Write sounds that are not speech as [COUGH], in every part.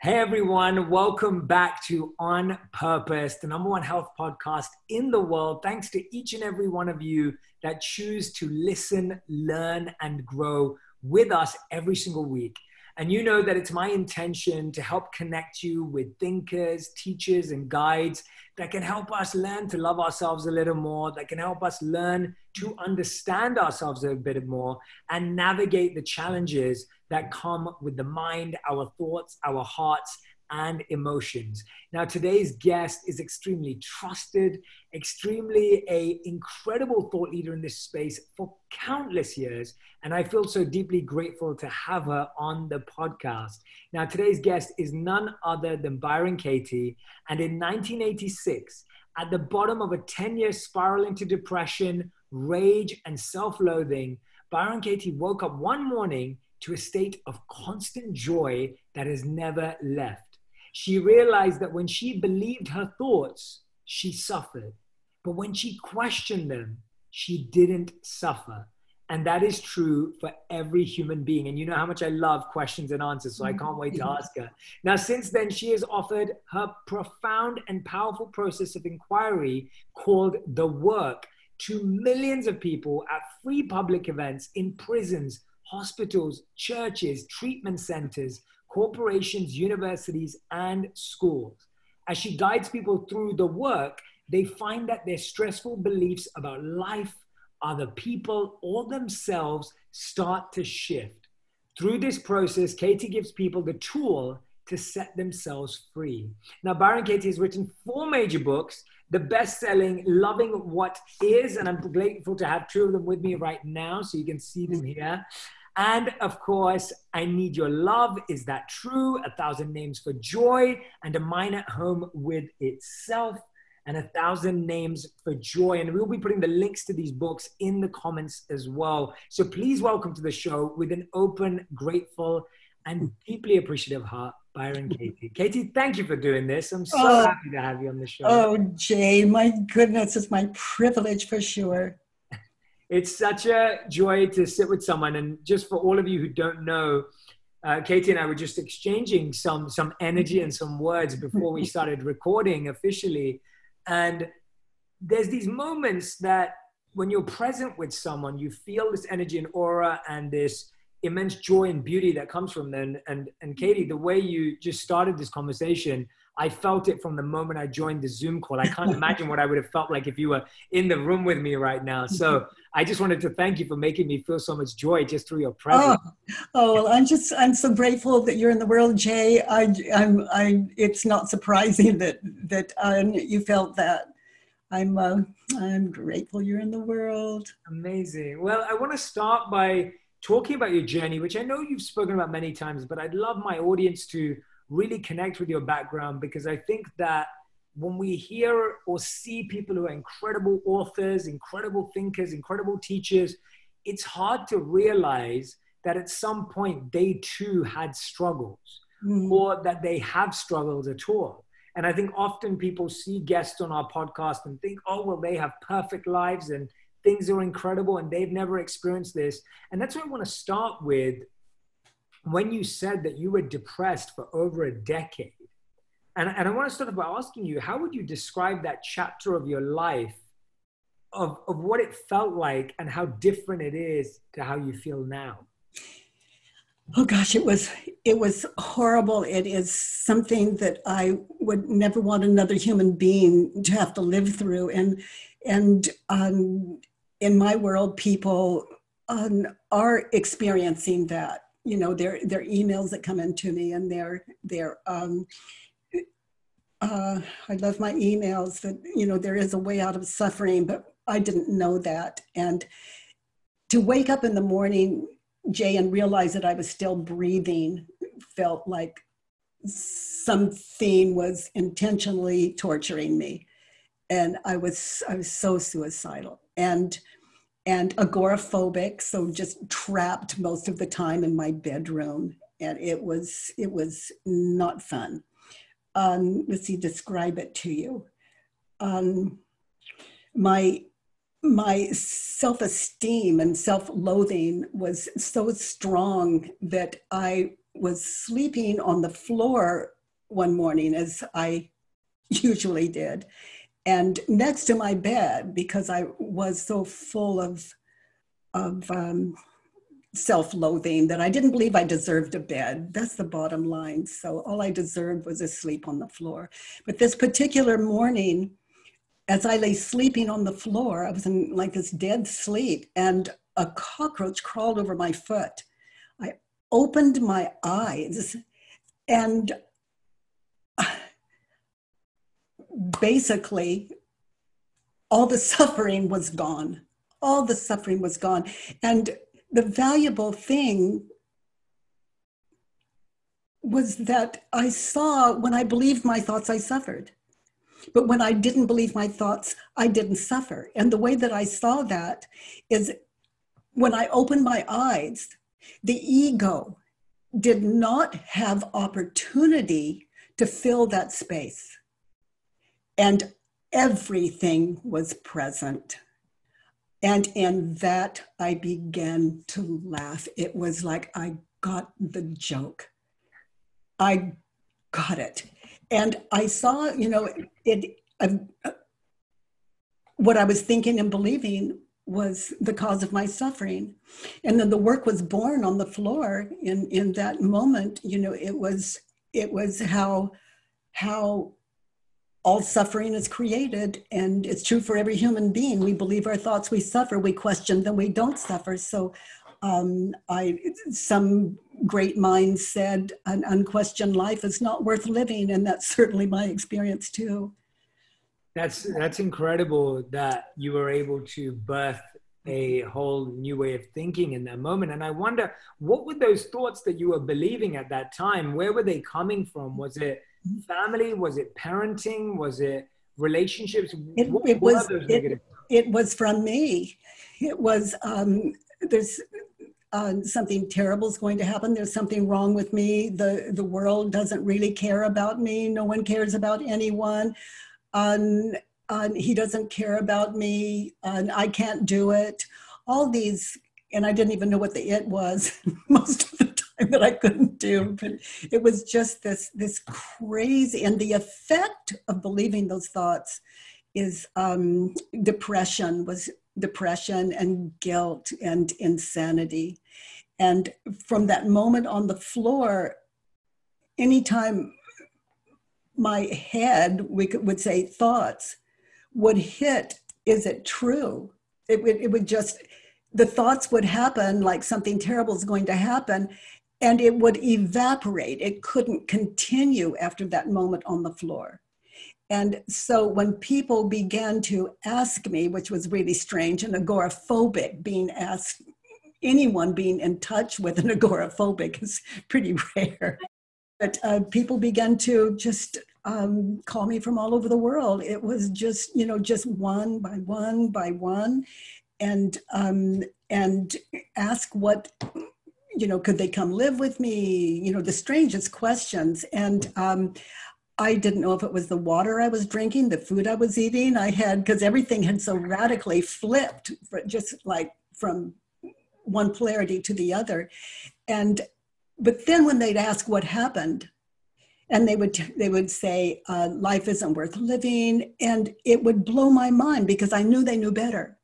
Hey everyone, welcome back to On Purpose, the number one health podcast in the world. Thanks to each and every one of you that choose to listen, learn, and grow with us every single week. And you know that it's my intention to help connect you with thinkers, teachers, and guides that can help us learn to love ourselves a little more, that can help us learn to understand ourselves a bit more and navigate the challenges that come with the mind, our thoughts, our hearts, and emotions. Now today's guest is extremely trusted, extremely a incredible thought leader in this space for countless years and I feel so deeply grateful to have her on the podcast. Now today's guest is none other than Byron Katie and in 1986 at the bottom of a 10-year spiral into depression, rage and self-loathing, Byron Katie woke up one morning to a state of constant joy that has never left she realized that when she believed her thoughts, she suffered. But when she questioned them, she didn't suffer. And that is true for every human being. And you know how much I love questions and answers, so I can't wait to ask her. Now, since then, she has offered her profound and powerful process of inquiry called The Work to millions of people at free public events in prisons, hospitals, churches, treatment centers, corporations, universities, and schools. As she guides people through the work, they find that their stressful beliefs about life, other people, or themselves start to shift. Through this process, Katie gives people the tool to set themselves free. Now, Byron Katie has written four major books, the best selling Loving What Is, and I'm grateful to have two of them with me right now so you can see them mm-hmm. here. And of course, I Need Your Love. Is that true? A Thousand Names for Joy and A Mind at Home with Itself and A Thousand Names for Joy. And we'll be putting the links to these books in the comments as well. So please welcome to the show with an open, grateful, and deeply appreciative heart, Byron Katie. Katie, thank you for doing this. I'm so oh, happy to have you on the show. Oh, Jay, my goodness, it's my privilege for sure [LAUGHS] it's such a joy to sit with someone. And just for all of you who don't know, uh, Katie and I were just exchanging some some energy and some words before we [LAUGHS] started recording officially. And there's these moments that when you're present with someone, you feel this energy and aura and this immense joy and beauty that comes from them. And and Katie, the way you just started this conversation, I felt it from the moment I joined the Zoom call. I can't [LAUGHS] imagine what I would have felt like if you were in the room with me right now. So I just wanted to thank you for making me feel so much joy just through your presence. Oh, oh well, I'm just I'm so grateful that you're in the world, Jay. I, I'm I. It's not surprising that that um, you felt that. I'm uh, I'm grateful you're in the world. Amazing. Well, I want to start by talking about your journey, which I know you've spoken about many times, but I'd love my audience to really connect with your background because I think that when we hear or see people who are incredible authors, incredible thinkers, incredible teachers, it's hard to realize that at some point they too had struggles mm. or that they have struggles at all. And I think often people see guests on our podcast and think, oh, well, they have perfect lives and things are incredible and they've never experienced this. And that's what I want to start with when you said that you were depressed for over a decade, and, and I want to start by asking you, how would you describe that chapter of your life of, of what it felt like and how different it is to how you feel now? Oh gosh, it was it was horrible. It is something that I would never want another human being to have to live through. And and um, in my world, people um, are experiencing that you know their their emails that come into me and their their um, uh, I love my emails that you know there is a way out of suffering, but I didn't know that. And to wake up in the morning, Jay, and realize that I was still breathing felt like something was intentionally torturing me, and I was I was so suicidal. And and agoraphobic, so just trapped most of the time in my bedroom. And it was it was not fun. Um, let's see, describe it to you. Um, my my self-esteem and self-loathing was so strong that I was sleeping on the floor one morning, as I usually did, and next to my bed because I was so full of of um, self-loathing that I didn't believe I deserved a bed. That's the bottom line. So all I deserved was a sleep on the floor. But this particular morning, as I lay sleeping on the floor, I was in like this dead sleep, and a cockroach crawled over my foot. I opened my eyes, and basically, all the [LAUGHS] suffering was gone. All the suffering was gone. And the valuable thing was that I saw when I believed my thoughts, I suffered. But when I didn't believe my thoughts, I didn't suffer. And the way that I saw that is when I opened my eyes, the ego did not have opportunity to fill that space. And everything was present. And in that, I began to laugh. It was like I got the joke. I got it. And I saw, you know, it, uh, what I was thinking and believing was the cause of my suffering. And then the work was born on the floor in, in that moment. You know, it was, it was how, how all suffering is created and it's true for every human being. We believe our thoughts we suffer we question them we don't suffer. So um, i some great minds said an unquestioned life is not worth living and that's certainly my experience too. That's that's incredible that you were able to birth a whole new way of thinking in that moment. And i wonder what were those thoughts that you were believing at that time? Where were they coming from? Was it family? Was it parenting? Was it relationships? It, what, it was. It, it, was from me. It was. Um, there's uh, something terrible is going to happen. There's something wrong with me. The the world doesn't really care about me. No one cares about anyone. Um, um, he doesn't care about me. Um, I can't do it. All these, and I didn't even know what the it was [LAUGHS] most of the [LAUGHS] that I couldn't do. But it was just this this crazy, and the effect of believing those thoughts is um, depression. Was depression and guilt and insanity, and from that moment on the floor, anytime my head we could, would say thoughts would hit is it true it would, it would just the thoughts would happen like something terrible is going to happen and it would evaporate. It couldn't continue after that moment on the floor. And so when people began to ask me, which was really strange and agoraphobic, being asked, anyone being in touch with an [LAUGHS] agoraphobic is pretty rare. But uh, people began to just um, call me from all over the world. It was just, you know, just one by one by one, and um, and ask what you know, could they come live with me? You know, the strangest questions. And um, I didn't know if it was the water I was drinking, the food I was eating. I had, because everything had so radically flipped, just like from one polarity to the other. And, but then when they'd ask what happened, and they would they would say uh, life isn't worth living and it would blow my mind because i knew they knew better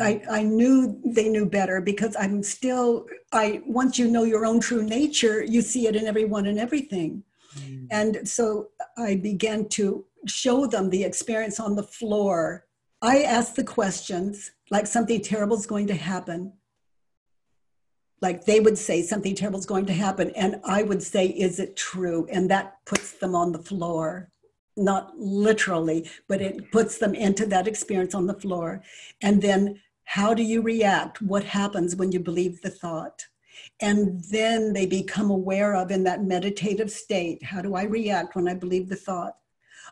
I, I knew they knew better because I'm still I once you know your own true nature, you see it in everyone and everything. Mm. And so I began to show them the experience on the floor. I asked the questions like something terrible is going to happen. Like they would say something terrible is going to happen, and I would say, Is it true? And that puts them on the floor not literally, but it puts them into that experience on the floor. And then how do you react? What happens when you believe the thought? And then they become aware of in that meditative state how do I react when I believe the thought?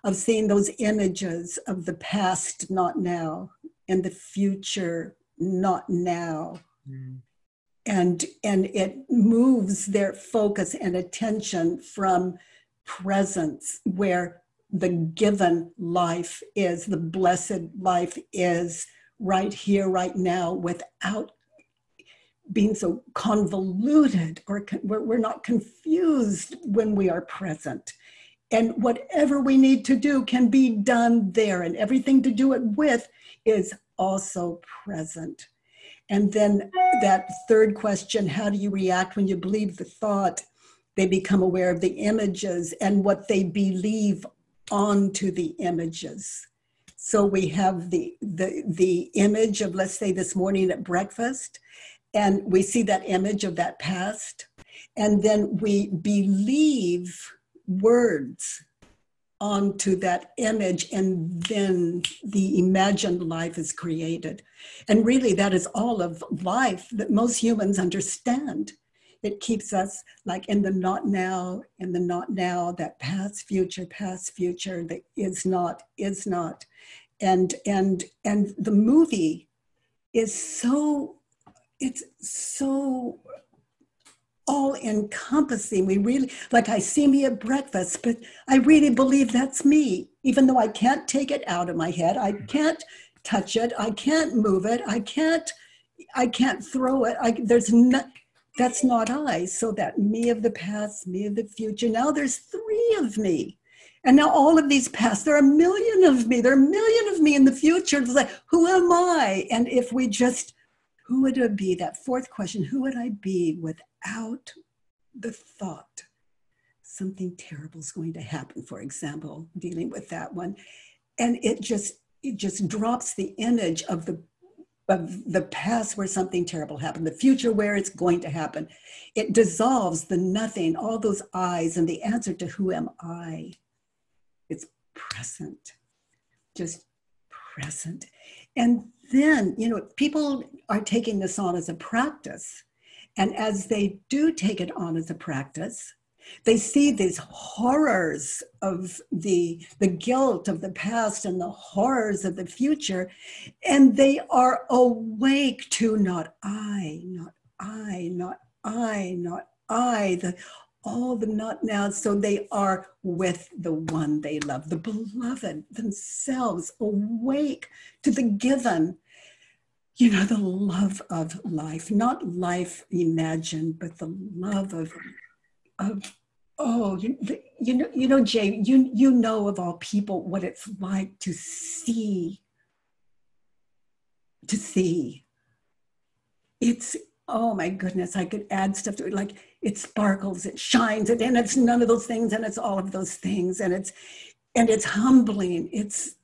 Of seeing those images of the past, not now, and the future, not now. Mm. And, and it moves their focus and attention from presence, where the given life is, the blessed life is, right here, right now, without being so convoluted or con- we're not confused when we are present. And whatever we need to do can be done there and everything to do it with is also present. And then that third question how do you react when you believe the thought? They become aware of the images and what they believe onto the images. So we have the the the image of let's say this morning at breakfast and we see that image of that past and then we believe words onto that image and then the imagined life is created. And really that is all of life that most humans understand it keeps us like in the not now in the not now that past future past future that is not is not and and and the movie is so it's so all encompassing. We really, like, I see me at breakfast, but I really believe that's me, even though I can't take it out of my head. I mm-hmm. can't touch it. I can't move it. I can't, I can't throw it. I, there's not, that's not I. So that me of the past, me of the future. Now there's three of me. And now all of these past, there are a million of me. There are a million of me in the future. It's like, who am I? And if we just who would I be? That fourth question, who would I be without the thought something terrible is going to happen, for example, dealing with that one. And it just it just drops the image of the of the past where something terrible happened, the future where it's going to happen. It dissolves the nothing, all those eyes, and the answer to who am I? It's present, just present. And then, you know, people are taking this on as a practice. And as they do take it on as a practice, they see these horrors of the, the guilt of the past and the horrors of the future, and they are awake to not I, not I, not I, not I, the all the not now. So they are with the one they love, the beloved themselves, awake to the given. You know, the love of life, not life imagined, but the love of, oh, you, you know, you know, Jay, you you know of all people what it's like to see, to see. It's oh my goodness, I could add stuff to it. Like it sparkles, it shines, and it's none of those things, and it's all of those things, and it's and it's humbling. It's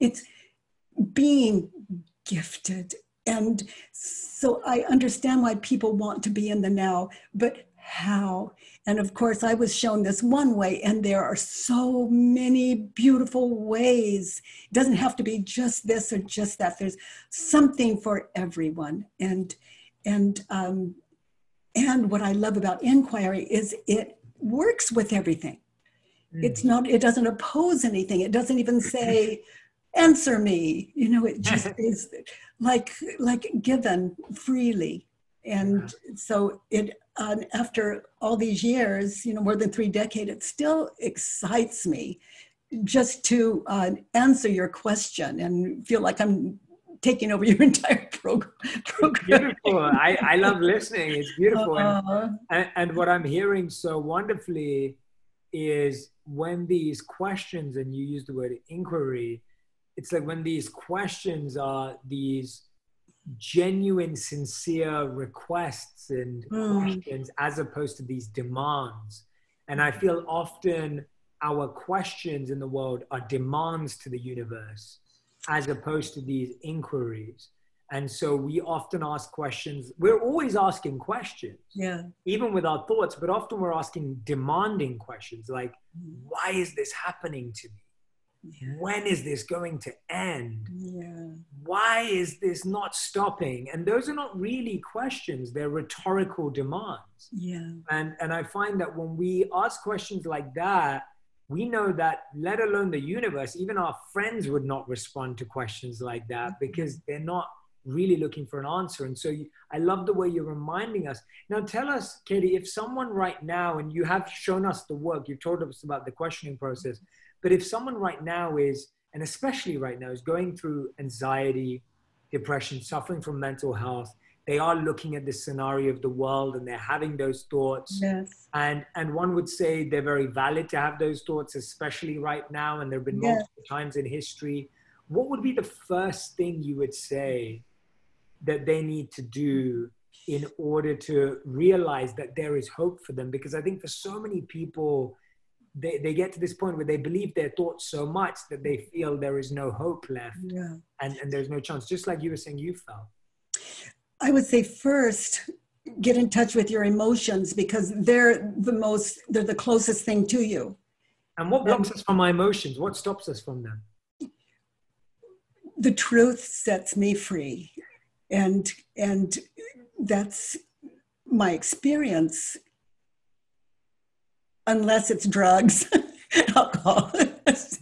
it's being gifted. And so I understand why people want to be in the now, but how? And of course, I was shown this one way, and there are so many beautiful ways. It doesn't have to be just this or just that. There's something for everyone. And and um, and what I love about inquiry is it works with everything. Mm. It's not. It doesn't oppose anything. It doesn't even [LAUGHS] say, "Answer me." You know, it [LAUGHS] just is like like given freely. And so it uh, after all these years, you know, more than three decades, it still excites me just to uh, answer your question and feel like I'm taking over [LAUGHS] your entire program. Beautiful. I, I love listening. It's beautiful. Uh, and, and what I'm hearing so wonderfully is when these questions, and you use the word inquiry, it's like when these questions are these genuine, sincere requests and mm. questions as opposed to these demands. And I feel often our questions in the world are demands to the universe as opposed to these inquiries. And so we often ask questions. We're always asking questions. Yeah. Even with our thoughts, but often we're asking demanding questions like, mm. why is this happening to me? Yeah. When is this going to end? Yeah. Why is this not stopping? And those are not really questions, they're rhetorical demands. Yeah. And and I find that when we ask questions like that, we know that let alone the universe even our friends would not respond to questions like that mm-hmm. because they're not really looking for an answer and so you, i love the way you're reminding us now tell us katie if someone right now and you have shown us the work you've told us about the questioning process but if someone right now is and especially right now is going through anxiety depression suffering from mental health they are looking at the scenario of the world and they're having those thoughts. Yes. And and one would say they're very valid to have those thoughts, especially right now. And there have been Yes. multiple times in history. What would be the first thing you would say that they need to do in order to realize that there is hope for them? Because I think for so many people, they, they get to this point where they believe their thoughts so much that they feel there is no hope left Yeah. and, and there's no chance, just like you were saying you felt. I would say first, get in touch with your emotions because they're the most, they're the closest thing to you. And what blocks us from our emotions? What stops us from them? The truth sets me free. And and that's my experience. Unless it's drugs, [LAUGHS] alcohol.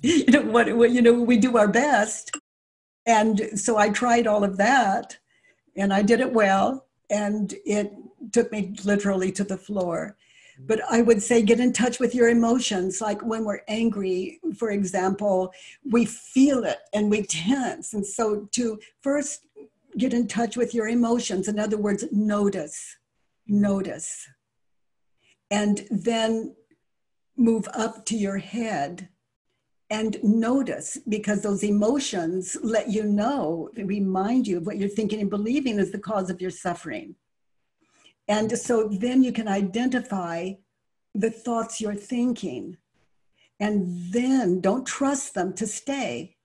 you know what, what you know, we do our best. And so I tried all of that and I did it well. And it took me literally to the floor. But I would say get in touch with your emotions. Like when we're angry, for example, we feel it and we tense. And so to first get in touch with your emotions, in other words, notice, notice. And then move up to your head and notice because those emotions let you know, remind you of what you're thinking and believing is the cause of your suffering. And so then you can identify the thoughts you're thinking. And then don't trust them to stay.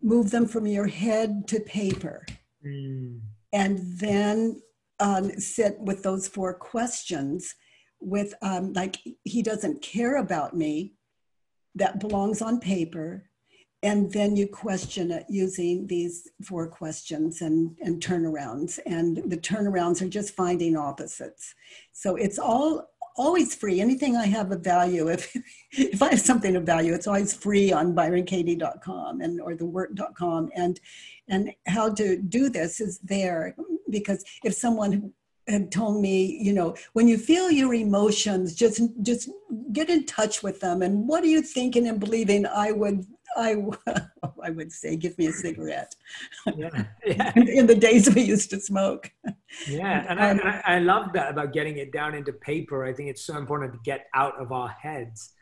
Move them from your head to paper. Mm. And then um, sit with those four questions with, um, like, he doesn't care about me. That belongs on paper and then you question it using these four questions and, and turnarounds and the turnarounds are just finding opposites so it's all always free anything i have of value if [LAUGHS] if i have something of value it's always free on byronkatie.com and or thework.com and and how to do this is there because if someone had told me you know when you feel your emotions just just get in touch with them and what are you thinking and believing i would I, [LAUGHS] oh, I would say, give me a cigarette. Yeah, [LAUGHS] yeah, in, in the days we used to smoke. yeah. And I, um, and I, I love that about getting it down into paper. I think it's so important to get out of our heads.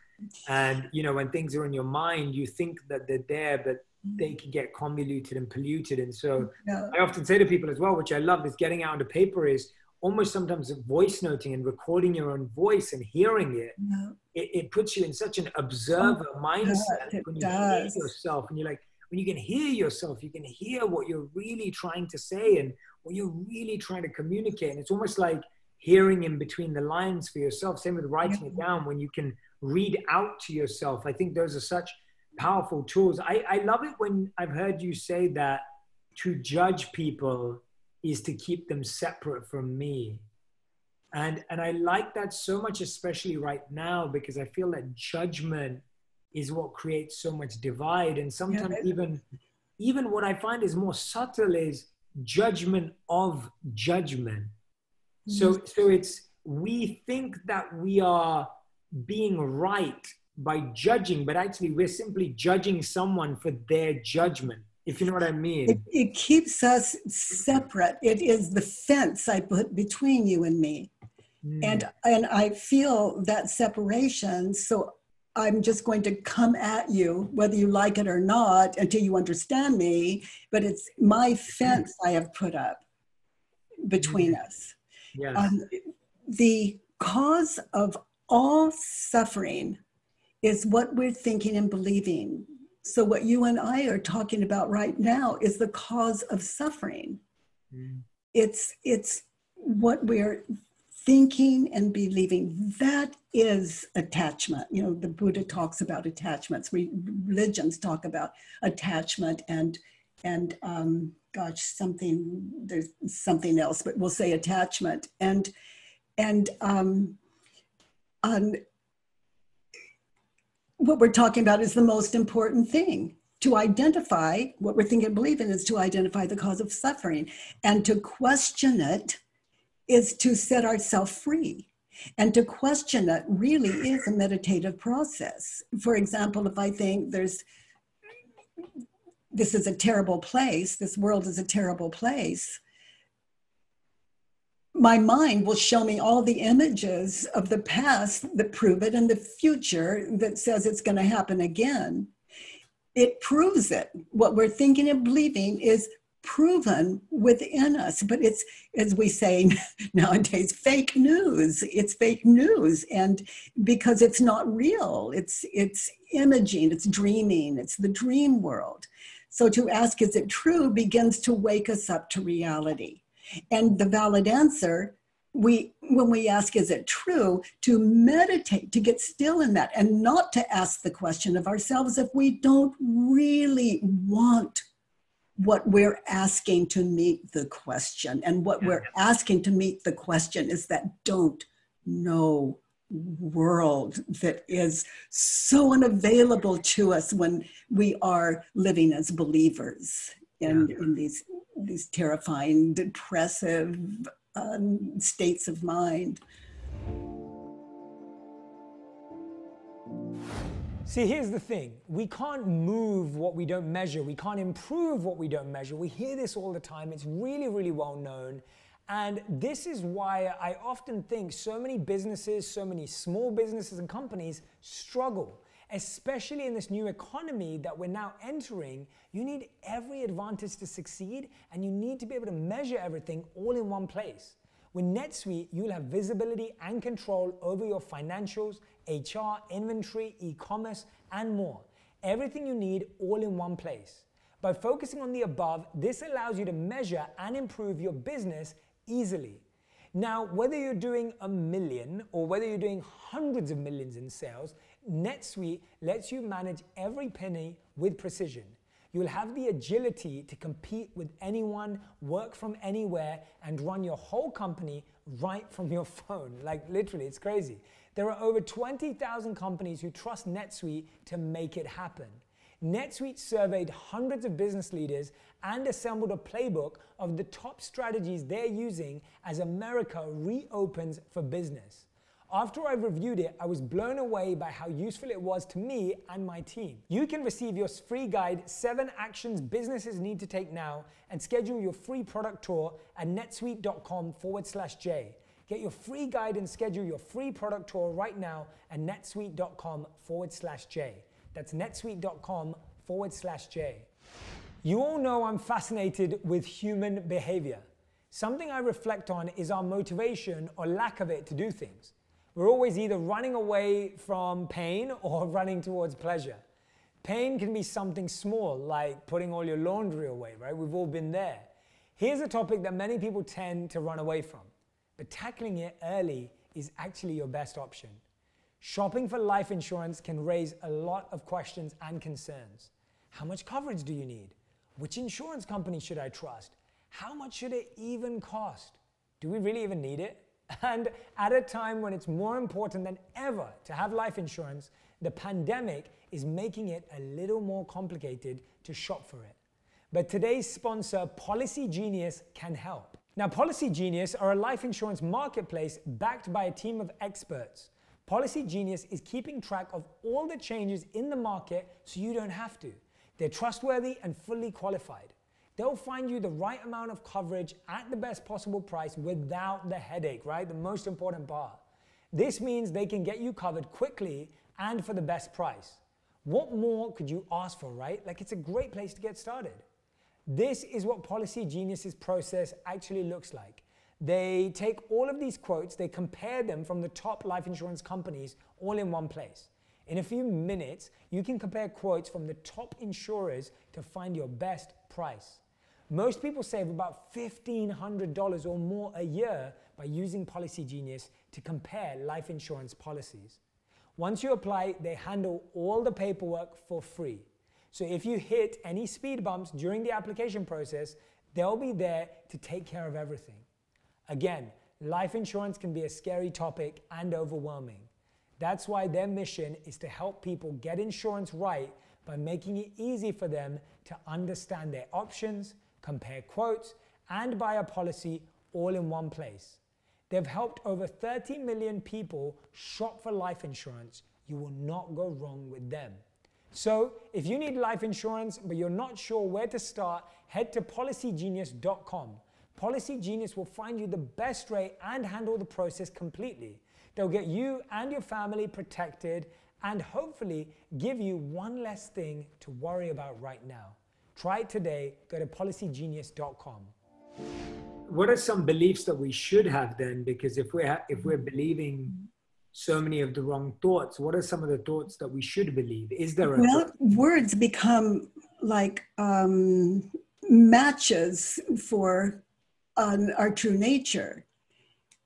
And you know, when things are in your mind, you think that they're there, but they can get convoluted and polluted. And so Yeah. I often say to people as well, which I love, is getting out into paper is almost sometimes voice noting and recording your own voice and hearing it. Yeah. It, it puts you in such an observer oh, mindset it when you does. hear yourself and you're like, when you can hear yourself, you can hear what you're really trying to say and what you're really trying to communicate. And it's almost like hearing in between the lines for yourself. Same with writing it down when you can read out to yourself. I think those are such powerful tools. I, I love it when I've heard you say that to judge people is to keep them separate from me. And, and I like that so much, especially right now, because I feel that judgment is what creates so much divide. And sometimes Yeah. even, even what I find is more subtle is judgment of judgment. So, mm-hmm. so it's, we think that we are being right by judging, but actually we're simply judging someone for their judgment, if you know what I mean. It, it keeps us separate. It is the fence I put between you and me. Mm. And and I feel that separation. So I'm just going to come at you, whether you like it or not, until you understand me. But it's my fence I have put up between us. yes. Um, the cause of all suffering is what we're thinking and believing. So, what you and I are talking about right now is the cause of suffering. Mm. It's it's what we're thinking and believing. That is attachment. You know, the Buddha talks about attachments. We, religions talk about attachment and and um, gosh, something there's something else, but we'll say attachment and and um, um, what we're talking about is the most important thing to identify what we're thinking and believing is to identify the cause of suffering. And to question it is to set ourselves free. And to question it really is a meditative process. For example if i think there's this is a terrible place this world is a terrible place my mind will show me all the images of the past that prove it and the future that says it's going to happen again. It proves it. What we're thinking and believing is proven within us but it's as we say [LAUGHS] nowadays fake news it's fake news and because it's not real it's it's imaging it's dreaming it's the dream world so to ask is it true begins to wake us up to reality and the valid answer we when we ask is it true to meditate to get still in that and not to ask the question of ourselves if we don't really want what we're asking to meet the question. And what we're asking to meet the question is that don't know world that is so unavailable to us when we are living as believers in, yeah. in these these terrifying, depressive um, states of mind. See, here's the thing we can't move what we don't measure, we can't improve what we don't measure. We hear this all the time, it's really, really well known. And this is why I often think so many businesses, so many small businesses and companies struggle, especially in this new economy that we're now entering. You need every advantage to succeed, and you need to be able to measure everything all in one place. With NetSuite, you'll have visibility and control over your financials, HR, inventory, e commerce, and more. Everything you need all in one place. By focusing on the above, this allows you to measure and improve your business easily. Now, whether you're doing a million or whether you're doing hundreds of millions in sales, NetSuite lets you manage every penny with precision. You'll have the agility to compete with anyone, work from anywhere, and run your whole company right from your [LAUGHS] phone. Like literally, it's crazy. There are over 20,000 companies who trust NetSuite to make it happen. NetSuite surveyed hundreds of business leaders and assembled a playbook of the top strategies they're using as America reopens for business. After I reviewed it, I was blown away by how useful it was to me and my team. You can receive your free guide, 7 Actions Businesses Need to Take Now, and schedule your free product tour at netsuite.com forward slash J. Get your free guide and schedule your free product tour right now at netsuite.com forward slash J. That's netsuite.com forward slash J. You all know I'm fascinated with human behavior. Something I reflect on is our motivation or lack of it to do things. We're always either running away from pain [LAUGHS] or running towards pleasure. Pain can be something small, like putting all your laundry away, right? We've all been there. Here's a topic that many people tend to run away from, but tackling it early is actually your best option. Shopping for life insurance can raise a lot of questions and concerns. How much coverage do you need? Which insurance company should I trust? How much should it even cost? Do we really even need it? And at a time when it's more important than ever to have life insurance, the pandemic is making it a little more complicated to shop for it. But today's sponsor, Policy Genius, can help. Now, Policy Genius are a life insurance marketplace backed by a team of experts. Policy Genius is keeping track of all the changes in the market so you don't have to. They're trustworthy and fully qualified. They'll find you the right amount of coverage at the best possible price without the headache, right? The most important part. This means they can get you covered quickly and for the best price. What more could you ask for, right? Like it's a great place to get started. This is what Policy Genius's process actually looks like. They take all of these quotes, they compare them from the top life insurance companies all in one place. In a few minutes, you can compare quotes from the top insurers to find your best price. Most people save about $1,500 or more a year by using Policy Genius to compare life insurance policies. Once you apply, they handle all the paperwork for free. So if you hit any speed bumps during the application process, they'll be there to take care of everything. Again, life insurance can be a scary topic and overwhelming. That's why their mission is to help people get insurance right by making it easy for them to understand their options, compare quotes, and buy a policy all in one place. They've helped over 30 million people shop for life insurance. You will not go wrong with them. So, if you need life insurance but you're not sure where to start, head to policygenius.com. Policy Genius will find you the best rate and handle the process completely. They'll get you and your family protected and hopefully give you one less thing to worry about right now. Try it today. Go to policygenius.com. What are some beliefs that we should have then? Because if we're if we're believing so many of the wrong thoughts, what are some of the thoughts that we should believe? Is there a well? Words become like um, matches for um, our true nature,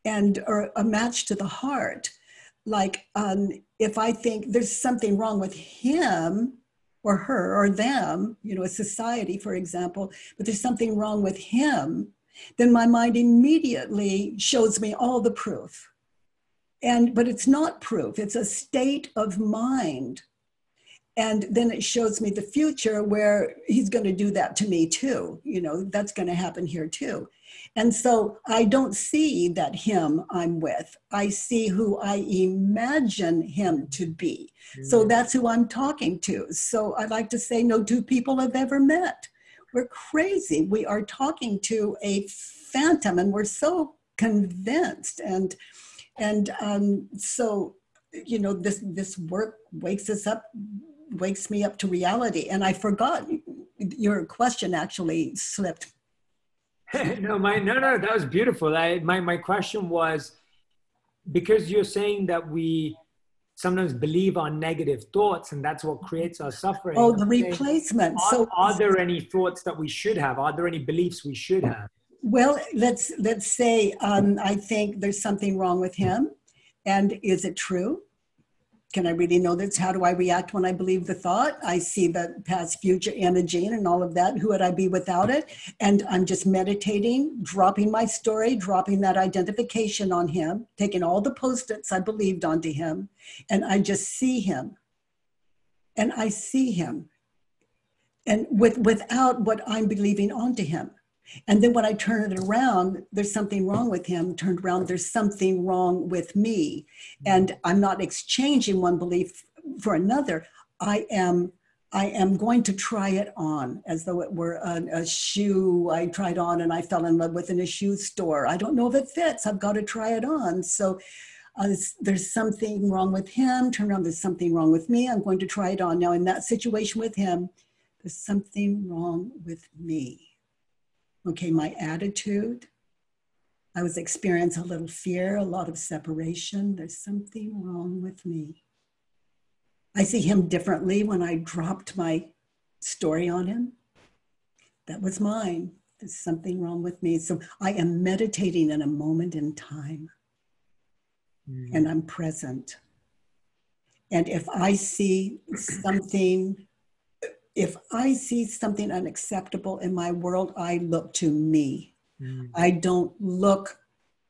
and or a match to the heart. Like um, if I think there's something wrong with him, or her or them, you know, a society, for example, but there's something wrong with him, then my mind immediately shows me all the proof. And but it's not proof, it's a state of mind. And then it shows me the future where he's going to do that to me too. You know, that's going to happen here too. And so I don't see that him I'm with. I see who I imagine him to be. Mm. So that's who I'm talking to. So I like to say no two people have ever met. We're crazy. We are talking to a phantom and we're so convinced. And and um, so you know this this work wakes us up wakes me up to reality and i forgot your question actually slipped [LAUGHS] no, my no, no, that was beautiful. I, my my question was because you're saying that we sometimes believe our negative thoughts and that's what creates our suffering. Oh, the replacement. Are, so are there any thoughts that we should have? Are there any beliefs we should have? Well, let's let's say um, I think there's something wrong with him, and is it true? Can I really know this? How do I react when I believe the thought? I see the past, future imaging and all of that. Who would I be without it? And I'm just meditating, dropping my story, dropping that identification on him, taking all the post its I believed onto him, and I just see him. And I see him. And with, without what I'm believing onto him. And then when I turn it around, there's something wrong with him. Turned around, there's something wrong with me. And I'm not exchanging one belief for another. I am I am going to try it on as though it were a, a, shoe I tried on and I fell in love with in a shoe store. I don't know if it fits. I've got to try it on. So uh, there's something wrong with him. Turn around, there's something wrong with me. I'm going to try it on. Now, in that situation with him, there's something wrong with me okay, my attitude. I was experiencing a little fear, a lot of separation. There's something wrong with me. I see him differently when I dropped my story on him. That was mine. There's something wrong with me. So I am meditating in a moment in time mm. and I'm present. And if I see something if I see something unacceptable in my world, I look to me. Mm. I don't look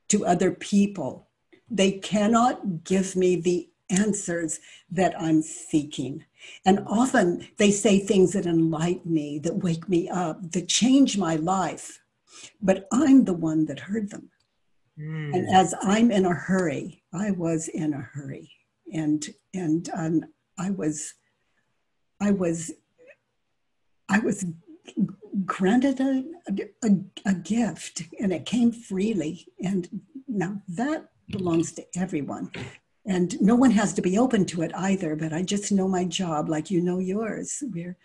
to other people. They cannot give me the answers that I'm seeking. And often they say things that enlighten me, that wake me up, that change my life. But I'm the one that heard them. Mm. And as I'm in a hurry, I was in a hurry. And and um, I was I was I was granted a, a, a, gift and it came freely. And now that belongs to everyone. And no one has to be open to it either, but I just know my job like you know yours. We're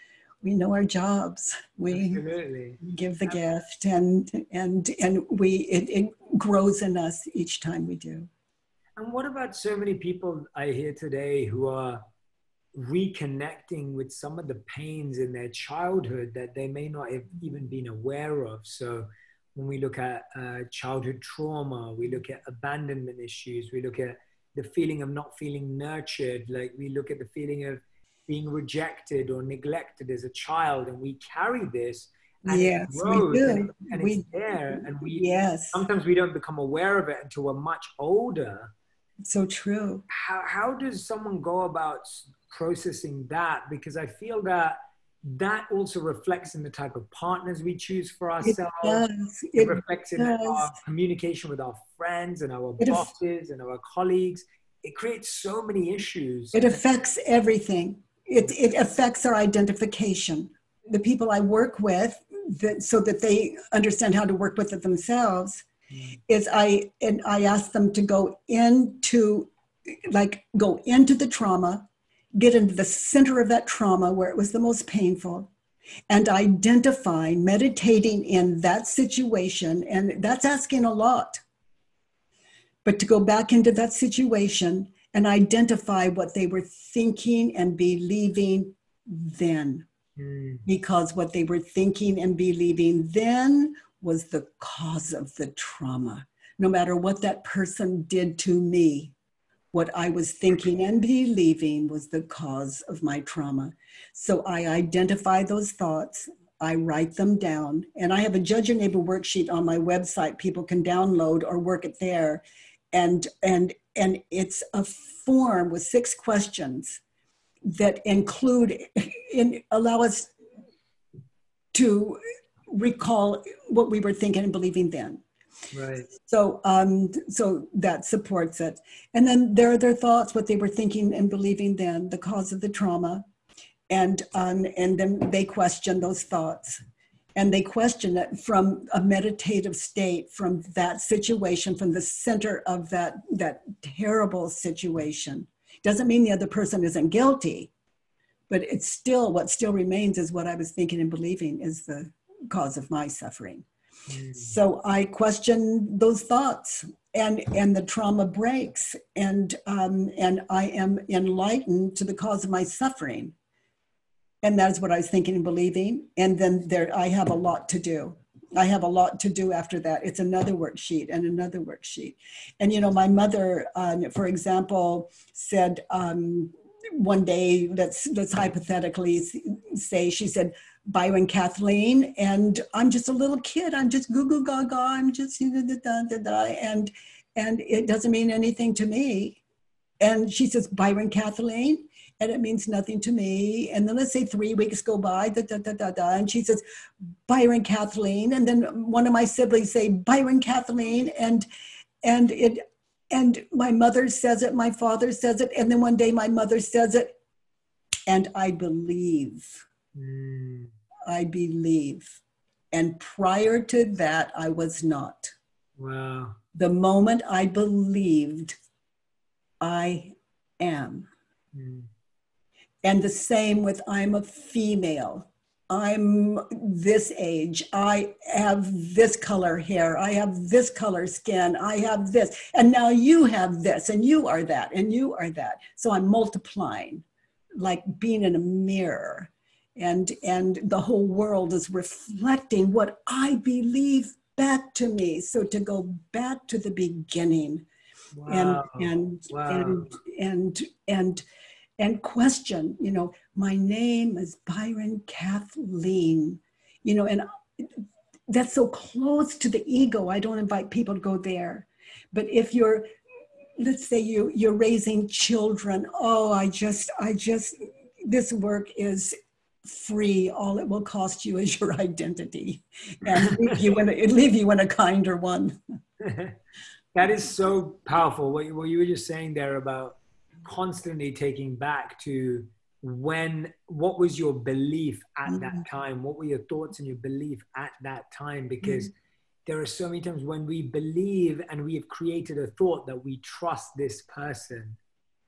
we know our jobs. We Absolutely. give the gift and and and we it, it grows in us each time we do. And what about so many people I hear today who are reconnecting with some of the pains in their childhood that they may not have even been aware of. So, when we look at uh, childhood trauma, we look at abandonment issues, we look at the feeling of not feeling nurtured, like we look at the feeling of being rejected or neglected as a child, and we carry this. And yes, it grows we do. And, and we, it's there, and we yes. sometimes we don't become aware of it until we're much older. So true. How, how does someone go about processing that because I feel that that also reflects in the type of partners we choose for ourselves. It, does. it, it reflects does. in our communication with our friends and our it bosses and our colleagues. It creates so many issues. It affects everything. It, it affects our identification. The people I work with, that so that they understand how to work with it themselves mm. is I and I ask them to go into like go into the trauma, get into the center of that trauma where it was the most painful, and identify meditating in that situation. And that's asking a lot. But to go back into that situation and identify what they were thinking and believing then. Mm. Because what they were thinking and believing then was the cause of the trauma. No matter what that person did to me, what I was thinking and believing was the cause of my trauma. So I identify those thoughts, I write them down, and I have a judge your neighbor worksheet on my website people can download or work it there. And and and it's a form with six questions that include in allow us to recall what we were thinking and believing then. Right. So, um, so that supports it. And then there are their thoughts, what they were thinking and believing then, the cause of the trauma, and um, and then they question those thoughts, and they question it from a meditative state, from that situation, from the center of that that terrible situation. Doesn't mean the other person isn't guilty, but it's still what still remains is what I was thinking and believing is the cause of my suffering. So I question those thoughts, and and the trauma breaks, and um, and I am enlightened to the cause of my suffering, and that is what I was thinking and believing. And then there, I have a lot to do. I have a lot to do after that. It's another worksheet and another worksheet. And you know, my mother, um, for example, said um, one day. Let's let's hypothetically say she said Byron Kathleen, and I'm just a little kid. I'm just goo goo gaga. I'm just da, da, da, da, and and it doesn't mean anything to me. And she says Byron Kathleen, and it means nothing to me. And then let's say three weeks go by, da, da, da, da, da, and she says Byron Kathleen, and then one of my siblings say Byron Kathleen, and and it and my mother says it, my father says it, and then one day my mother says it, and I believe. Mm. I believe. And prior to that, I was not. Wow. The moment I believed, I am. Mm. And the same with I'm a female. I'm this age. I have this color hair. I have this color skin. I have this. And now you have this, and you are that, and you are that. So I'm multiplying, like being in a mirror and and the whole world is reflecting what i believe back to me so to go back to the beginning wow. and and, wow. and and and and question you know my name is byron kathleen you know and that's so close to the ego i don't invite people to go there but if you're let's say you you're raising children oh i just i just this work is free. All it will cost you is your [LAUGHS] identity, [LAUGHS] and leave you in a, leave you in a kinder one. [LAUGHS] that is so powerful. What you, what you were just saying there about constantly taking back to when what was your belief at mm-hmm. that time what were your thoughts and your belief at that time because mm-hmm. there are so many times when we believe and we have created a thought that we trust this person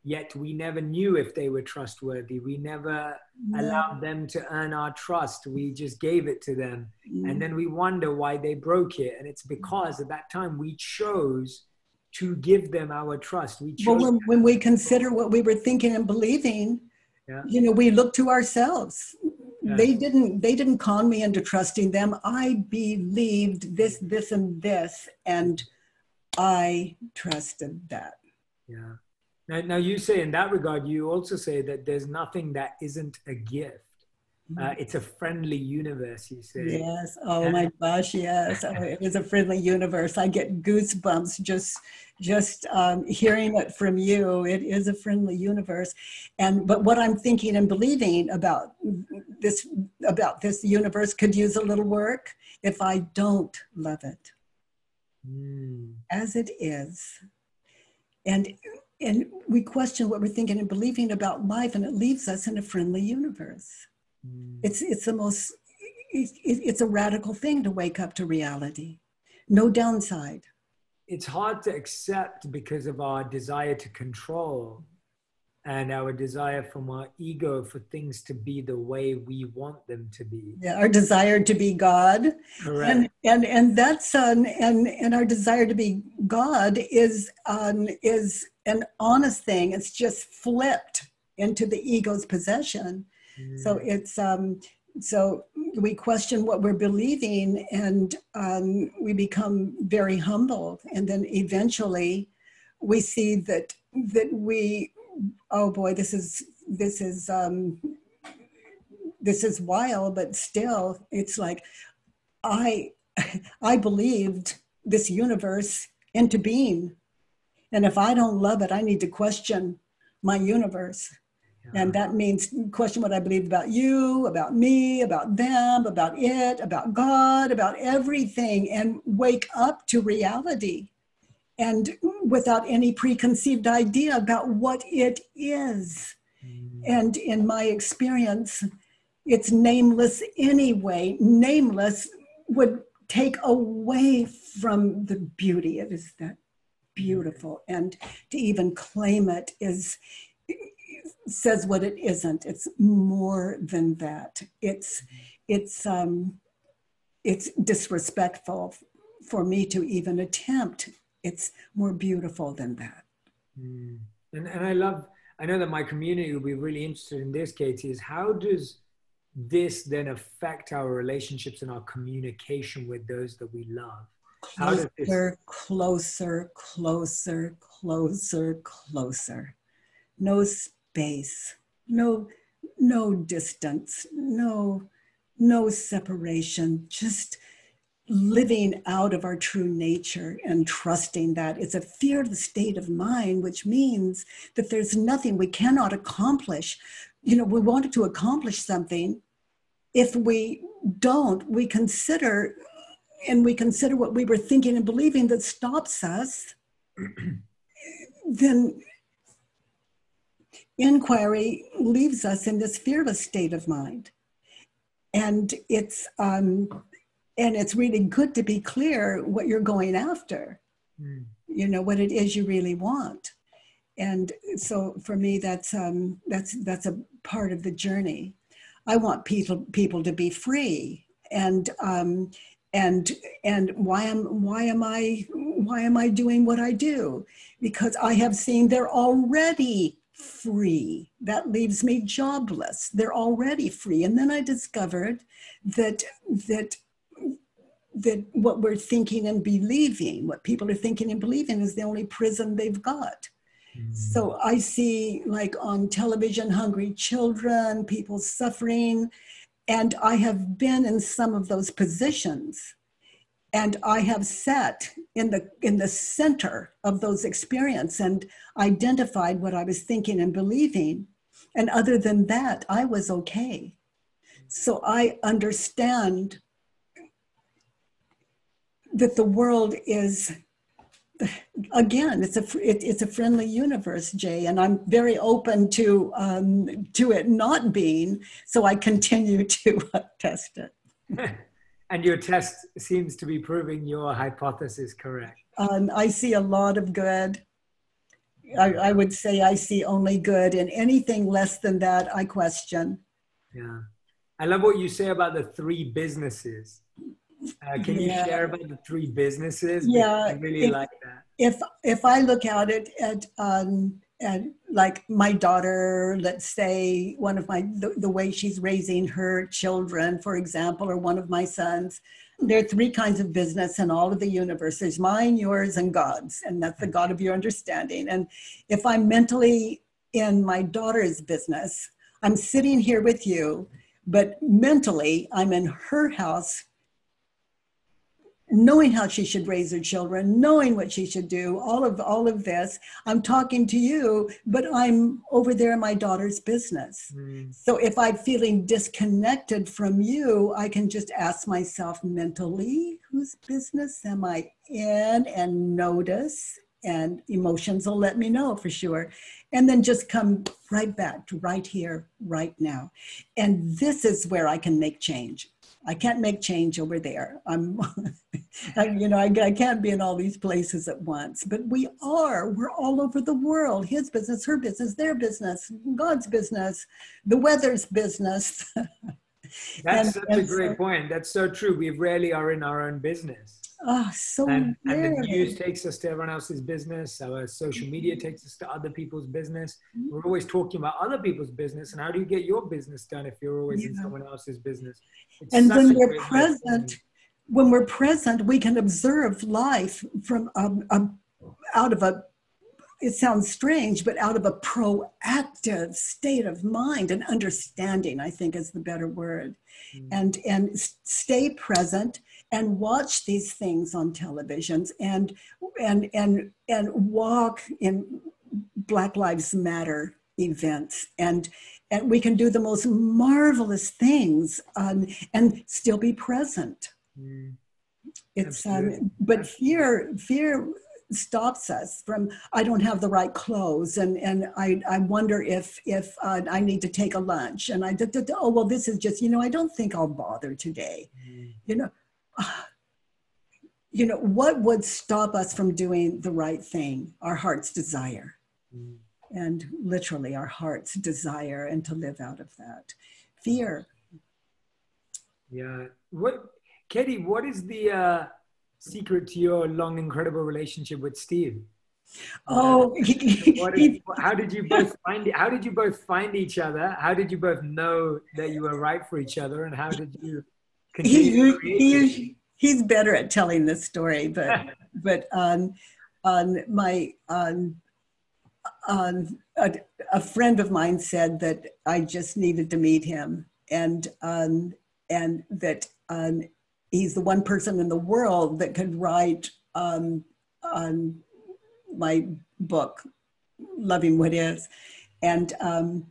yet we never knew if they were trustworthy. We never no. allowed them to earn our trust. We just gave it to them. Mm. And then we wonder why they broke it. And it's because at that time we chose to give them our trust. We chose well, when, when we consider what we were thinking and believing, yeah. you know, we look to ourselves. They didn't they didn't con me into trusting them. I believed this, this, and this, and I trusted that. Yeah. Now, now, you say in that regard, you also say that there's nothing that isn't a gift. Uh, mm-hmm. it's a friendly universe, you say. Yes. Oh my gosh, yes. Oh, it is a friendly universe. I get goosebumps just just um, hearing it from you. It is a friendly universe, and but what I'm thinking and believing about this about this universe could use a little work if I don't love it mm. as it is, and and we question what we're thinking and believing about life and it leaves us in a friendly universe mm. it's it's the most it's a radical thing to wake up to reality. No downside. It's hard to accept because of our desire to control and our desire from our ego for things to be the way we want them to be. Yeah, our desire to be God. Correct. And and, and that's um, and and our desire to be God is um, is an honest thing. It's just flipped into the ego's possession. Mm. So it's um so we question what we're believing and um, we become very humbled and then eventually we see that that we oh boy, this is this is um, this is wild, but still, it's like I I believed this universe into being, and if I don't love it, I need to question my universe. And that means question what I believe about you, about me, about them, about it, about God, about everything, and wake up to reality and without any preconceived idea about what it is. Mm. And in my experience, it's nameless anyway. Nameless would take away from the beauty. It is that beautiful. And to even claim it is says what it isn't. It's more than that. It's it's um it's disrespectful for me to even attempt it's more beautiful than that. Mm. And, and I love, I know that my community will be really interested in this, Katie, is how does this then affect our relationships and our communication with those that we love? Closer, this... closer, closer, closer, closer. No space, no, no distance, no, no separation. Just living out of our true nature and trusting that it's a fearless state of mind, which means that there's nothing we cannot accomplish. You know, we wanted to accomplish something. If we don't, we consider and we consider what we were thinking and believing that stops us, [CLEARS THROAT] then inquiry leaves us in this fearless state of mind. And it's um, and it's really good to be clear what you're going after mm. you know what it is you really want. And so for me that's um, that's that's a part of the journey. I want people people to be free and um, and and why am why am i why am i doing what i do? Because i have seen they're already free. That leaves me jobless. They're already free. And then i discovered that that that what we're thinking and believing, what people are thinking and believing, is the only prison they've got. Mm-hmm. So I see, like on television, hungry children, people suffering, and I have been in some of those positions, and I have sat in the in the center of those experiences and identified what I was thinking and believing, and other than that, I was okay. So I understand that the world is again it's a it, it's a friendly universe jay and i'm very open to um, to it not being so i continue [LAUGHS] to uh, test it. [LAUGHS] And your test seems to be proving your hypothesis correct. Um, i see a lot of good. I, I would say i see only good and anything less than that i question. Yeah. I love what you say about the three businesses uh, can yeah. you share about the three businesses? Yeah, I really if, like that. If if I look at it at um, at like my daughter, let's say one of my the, the way she's raising her children, for example, or one of my sons. There are three kinds of business in all of the universe. There's mine, yours, and God's, and that's the God of your understanding. And if I'm mentally in my daughter's business, I'm sitting here with you, but mentally I'm in her house knowing how she should raise her children knowing what she should do all of all of this. I'm talking to you but i'm over there in my daughter's business. Mm. so if i'm feeling disconnected from you i can just ask myself mentally whose business am i in? And notice and emotions will let me know for sure. And then just come right back to right here right now. And this is where i can make change i can't make change over there. I'm [LAUGHS] you know I, I can't be in all these places at once but we are. We're all over the world. His business her business their business god's business the weather's business [LAUGHS] that's and, such and a great so, point that's so true we rarely are in our own business Oh, so and, and, the news takes us to everyone else's business. Our social media mm-hmm. takes us to other people's business. Mm-hmm. We're always talking about other people's business and how do you get your business done if you're always yeah. in someone else's business? It's and when we're present, when we're present, we can observe life from um, um, out of a. It sounds strange, but out of a proactive state of mind and understanding, I think is the better word, mm-hmm. and and stay present and watch these things on televisions and and and and walk in Black Lives Matter events and and we can do the most marvelous things um, and still be present. Mm. It's um, but fear fear stops us from i don't have the right clothes and and i i wonder if if uh, i need to take a lunch and i oh well this is just you know i don't think i'll bother today mm. you know [SIGHS] you know, what would stop us from doing the right thing? Our heart's desire. Mm. And literally, our heart's desire, and to live out of that. Fear. Yeah. What, Katie, what is the uh, secret to your long, incredible relationship with Steve? Oh, uh, [LAUGHS] is, how did you both find? How did you both find each other? How did you both know that you were right for each other? And how did you continue? He, he, he's better at telling this story, but [LAUGHS] but on on my on on a, a, friend of mine said that I just needed to meet him, and um, and that um, he's the one person in the world that could write um, on my book, Loving What Is, and um,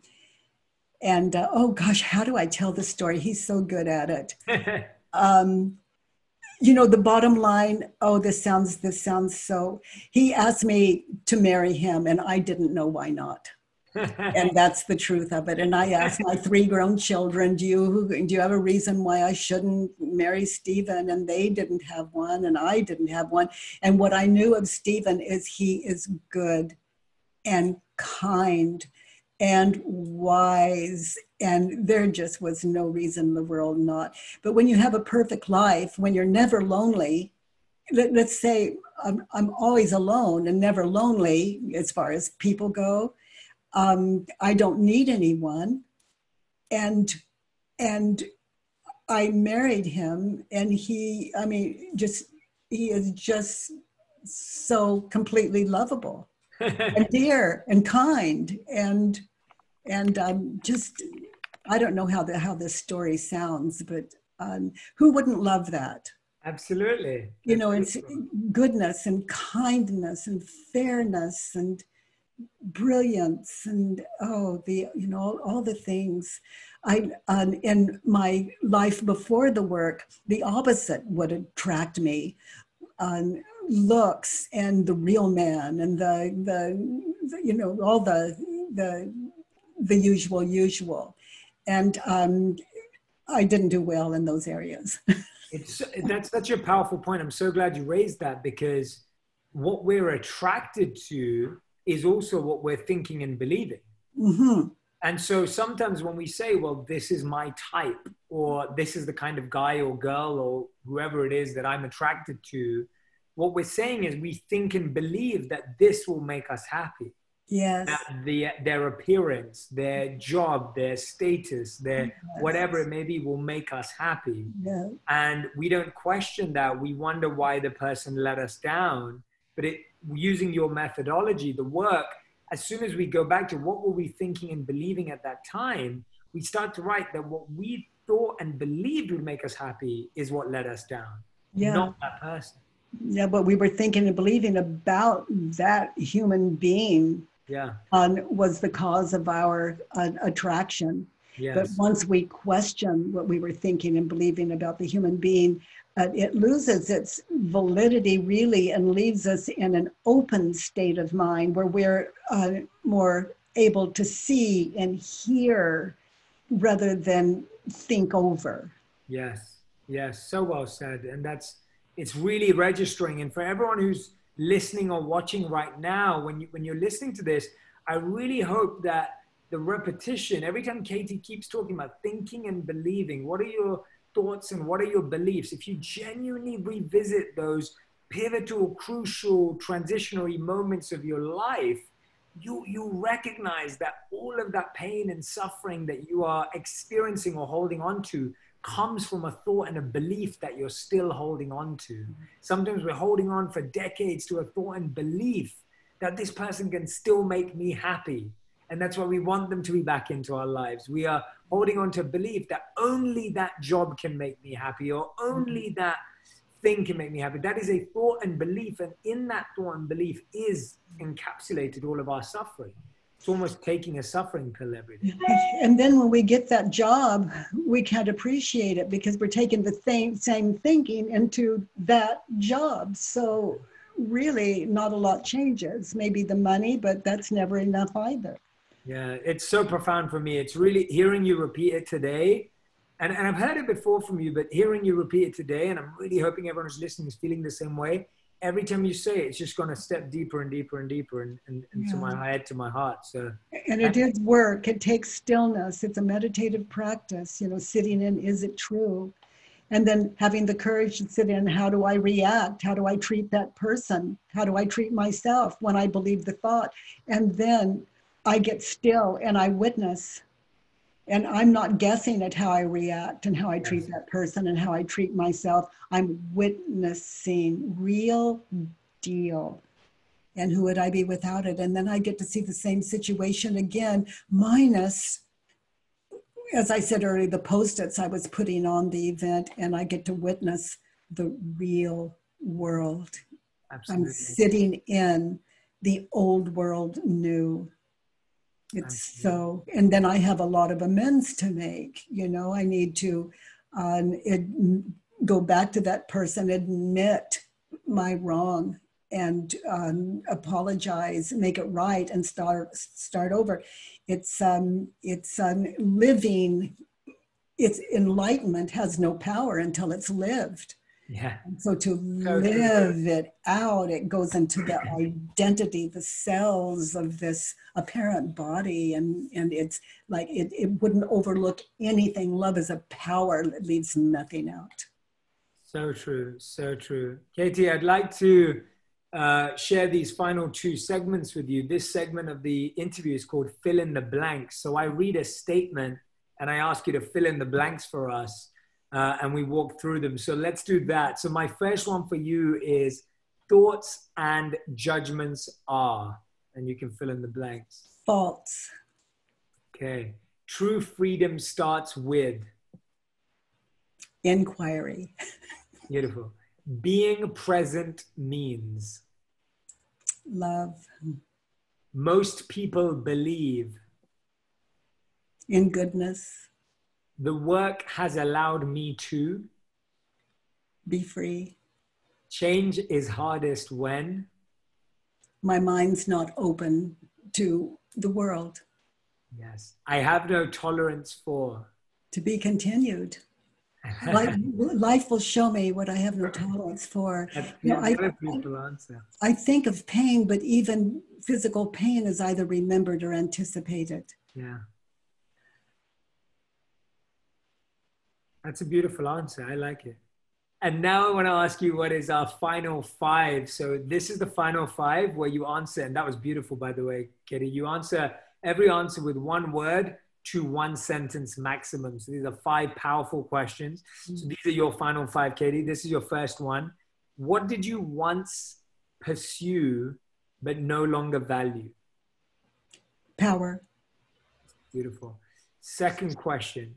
and uh, oh gosh, how do I tell the story? He's so good at it. [LAUGHS] um, you know the bottom line oh this sounds this sounds so he asked me to marry him and i didn't know why not and that's the truth of it. And i asked my three grown children do you do you have a reason why i shouldn't marry stephen? And they didn't have one and i didn't have one. And what i knew of stephen is he is good and kind and wise. And there just was no reason in the world not. But when you have a perfect life when you're never lonely let, us say I'm, I'm always alone and never lonely as far as people go um, i don't need anyone and and i married him and he i mean just he is just so completely lovable [LAUGHS] and dear and kind and and um, just I don't know how the how this story sounds, but um, who wouldn't love that? Absolutely. You know, it's goodness and kindness and fairness and brilliance and oh the you know all, all the things. I um, in my life before the work the opposite would attract me um, looks and the real man and the, the, the you know all the the the usual usual. And um, i didn't do well in those areas. [LAUGHS] It's that's such a powerful point. I'm so glad you raised that because what we're attracted to is also what we're thinking and believing mm-hmm. and so sometimes when we say well this is my type or this is the kind of guy or girl or whoever it is that i'm attracted to what we're saying is we think and believe that this will make us happy. Yes. That the, their appearance, their job, their status, their yes. whatever it may be will make us happy. Yeah. And we don't question that. We wonder why the person let us down. But it, using your methodology, the work, as soon as we go back to what were we thinking and believing at that time, we start to write that what we thought and believed would make us happy is what let us down, yeah. not that person yeah, what we were thinking and believing about that human being yeah. um, was the cause of our uh, attraction. Yes. But once we question what we were thinking and believing about the human being, uh, it loses its validity really and leaves us in an open state of mind where we're uh, more able to see and hear rather than think over. Yes, yes, so well said. And that's, it's really registering. And for everyone who's listening or watching right now, when, you, when you're listening to this, I really hope that the repetition, every time Katie keeps talking about thinking and believing, what are your thoughts and what are your beliefs? If you genuinely revisit those pivotal, crucial, transitionary moments of your life, you, you recognize that all of that pain and suffering that you are experiencing or holding on to comes from a thought and a belief that you're still holding on to. Sometimes we're holding on for decades to a thought and belief that this person can still make me happy. And that's why we want them to be back into our lives. We are holding on to a belief that only that job can make me happy or only mm-hmm. that thing can make me happy. That is a thought and belief. And in that thought and belief is encapsulated all of our suffering. It's almost taking a suffering pill every day. [LAUGHS] And then when we get that job, we can't appreciate it because we're taking the same, same thinking into that job. So really not a lot changes. Maybe the money, but that's never enough either. Yeah, it's so profound for me. It's really hearing you repeat it today and, and I've heard it before from you, but hearing you repeat it today, and I'm really hoping everyone who's listening is feeling the same way. Every time you say it, it's just going to step deeper and deeper and deeper and, and, into yeah. my head, to my heart. So, and it it is work. It takes stillness. It's a meditative practice. You know, sitting in, is it true? And then having the courage to sit in, how do I react? How do I treat that person? How do I treat myself when I believe the thought? And then I get still and I witness and I'm not guessing at how I react and how I treat yes. that person and how I treat myself. I'm witnessing real deal. And who would I be without it? And then I get to see the same situation again, minus, as I said earlier, the post its I was putting on the event, and I get to witness the real world. Absolutely. I'm sitting in the old world new it's so and then i have a lot of amends to make you know i need to um, it, go back to that person admit my wrong and um, apologize make it right and start start over. It's um it's um living it's enlightenment has no power until it's lived yeah. So to live it out, it goes into the identity, the cells of this apparent body, and and it's like it, it wouldn't overlook anything. Love is a power that leaves nothing out. So true, so true. Katie, I'd like to uh, share these final two segments with you. This segment of the interview is called Fill in the Blanks. So I read a statement and I ask you to fill in the blanks for us uh, and we walk through them. So let's do that. So my first one for you is thoughts and judgments are, and you can fill in the blanks. False. Okay. True freedom starts with inquiry. [LAUGHS] Beautiful. Being present means love. Most people believe in goodness the work has allowed me to be free. Change is hardest when my mind's not open to the world. Yes. I have no tolerance for to be continued. life, [LAUGHS] life, will show me what I have no tolerance for. You know, I, I think of pain, but even physical pain is either remembered or anticipated. Yeah. That's a beautiful answer. I like it. And now I want to ask you what is our final five. So this is the final five where you answer, and that was beautiful, by the way, Katie. You answer every answer with one word to one sentence maximum. So these are five powerful questions. So mm. these are your final five, Katie. This is your first one. What did you once pursue but no longer value? Power. Beautiful. Second question.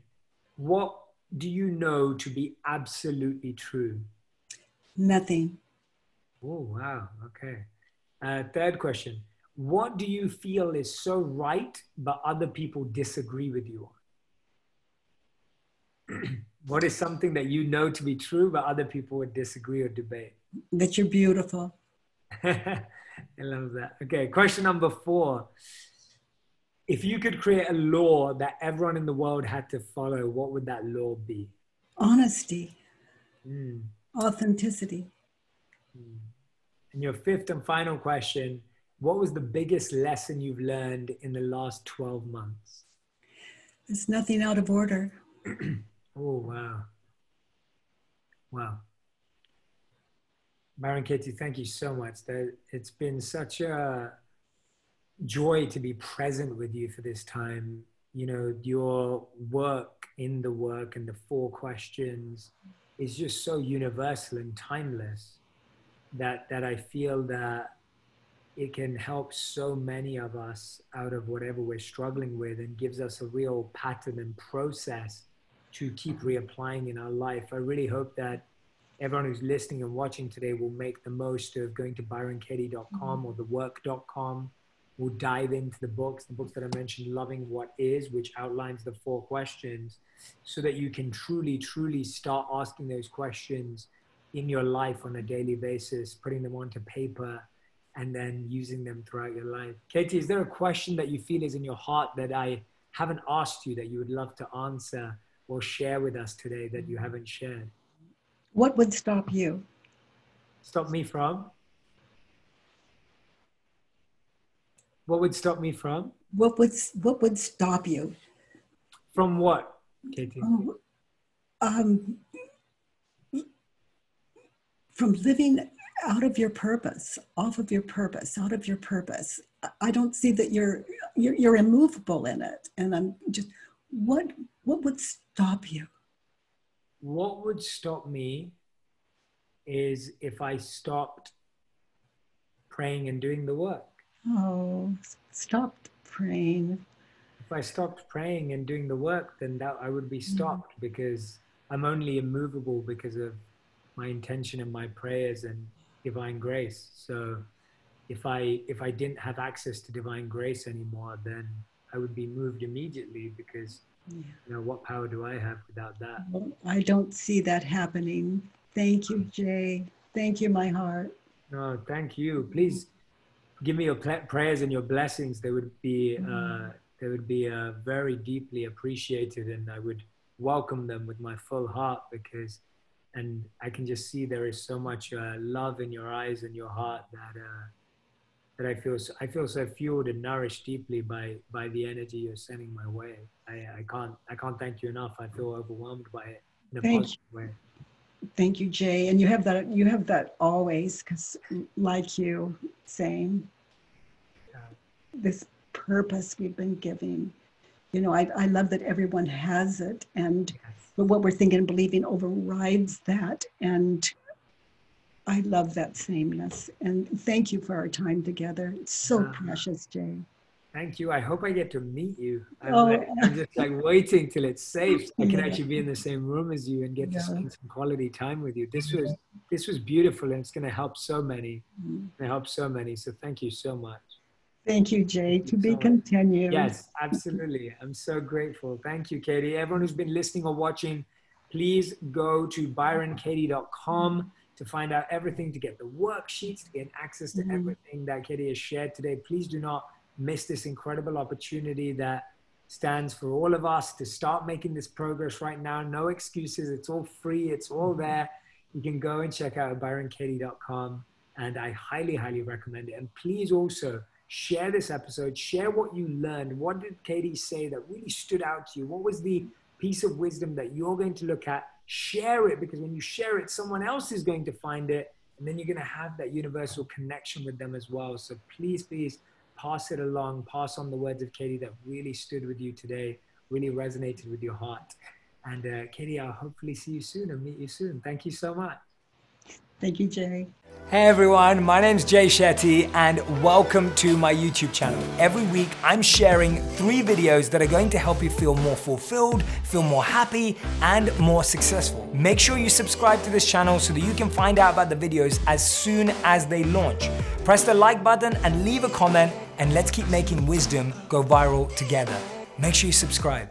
What do you know to be absolutely true? Nothing. Oh, wow. Okay. Uh, third question. What do you feel is so right, but other people disagree with you on? [CLEARS THROAT] What is something that you know to be true, but other people would disagree or debate? That you're beautiful. [LAUGHS] I love that. Okay, question number four. If you could create a law that everyone in the world had to follow, what would that law be? Honesty, Mm. authenticity. And your fifth and final question What was the biggest lesson you've learned in the last 12 months? There's nothing out of order. [CLEARS THROAT] Oh, wow. Wow. Byron Katie, thank you so much. That It's been such a joy to be present with you for this time. You know, your work in the work and the four questions is just so universal and timeless that that I feel that it can help so many of us out of whatever we're struggling with and gives us a real pattern and process to keep reapplying in our life. I really hope that everyone who's listening and watching today will make the most of going to byronkatie.com mm-hmm. or thework.com. We'll dive into the books, the books that I mentioned, Loving What Is, which outlines the four questions, so that you can truly, truly start asking those questions in your life on a daily basis, putting them onto paper, and then using them throughout your life. Katie, is there a question that you feel is in your heart that I haven't asked you that you would love to answer or share with us today that you haven't shared? What would stop you? Stop me from? What would stop me from? What would what would stop you? From what, Katie? Oh, um, from living out of your purpose, off of your purpose, out of your purpose. I- don't see that you're you're, you're immovable in it, and I'm just what what would stop you? What would stop me is if I stopped praying and doing the work. Oh, stopped praying. If I stopped praying and doing the work, then that I would be mm. stopped because I'm only immovable because of my intention and my prayers and divine grace. So if I if I didn't have access to divine grace anymore, then I would be moved immediately because Yeah. you know what power do I have without that? Well, I don't see that happening. Thank you, mm. Jay. Thank you, my heart. No, thank you. Please give me your prayers and your blessings. They would be uh, they would be uh, very deeply appreciated, and I would welcome them with my full heart because, and I can just see there is so much uh, love in your eyes and your heart that uh, that I feel so, I feel so fueled and nourished deeply by by the energy you're sending my way. I, I can't I can't thank you enough. I feel overwhelmed by it in a Thank positive way. Thank you, Jay. And you have that. You have that always, because like you, same. This purpose we've been giving. You know, I, I love that everyone has it, and but what we're thinking and believing overrides that. And I love that sameness. And thank you for our time together. It's so Ah. precious, Jay. Thank you. I hope I get to meet you. I'm, Oh. like- I'm just like waiting till it's safe. I can actually be in the same room as you and get Yeah. to spend some quality time with you. This was this was beautiful, and it's going to help so many. Mm. It helps so many. So thank you so much. Thank you, Jay. Thank To you be so continued. Yes, absolutely. I'm so grateful. Thank you, Katie. Everyone who's been listening or watching, please go to byronkatie.com to find out everything, to get the worksheets, to get access to Mhm. everything that Katie has shared today. Please do not miss this incredible opportunity that stands for all of us to start making this progress right now. No excuses. It's all free. It's all mm-hmm. there. You can go and check out byronkatie.com and I highly, highly recommend it. And please also share this episode, share what you learned. What did Katie say that really stood out to you? What was the piece of wisdom that you're going to look at? Share it because when you share it, someone else is going to find it. And then you're going to have that universal connection with them as well. So please, please pass it along, pass on the words of Katie that really stood with you today, really resonated with your heart. And uh, Katie, I'll hopefully see you soon and meet you soon. Thank you so much. Thank you, Jay. Hey everyone, my name's Jay Shetty and welcome to my YouTube channel. Every week I'm sharing three videos that are going to help you feel more fulfilled, feel more happy, and more successful. Make sure you subscribe to this channel so that you can find out about the videos as soon as they launch. Press the like button and leave a comment, and let's keep making wisdom go viral together. Make sure you subscribe.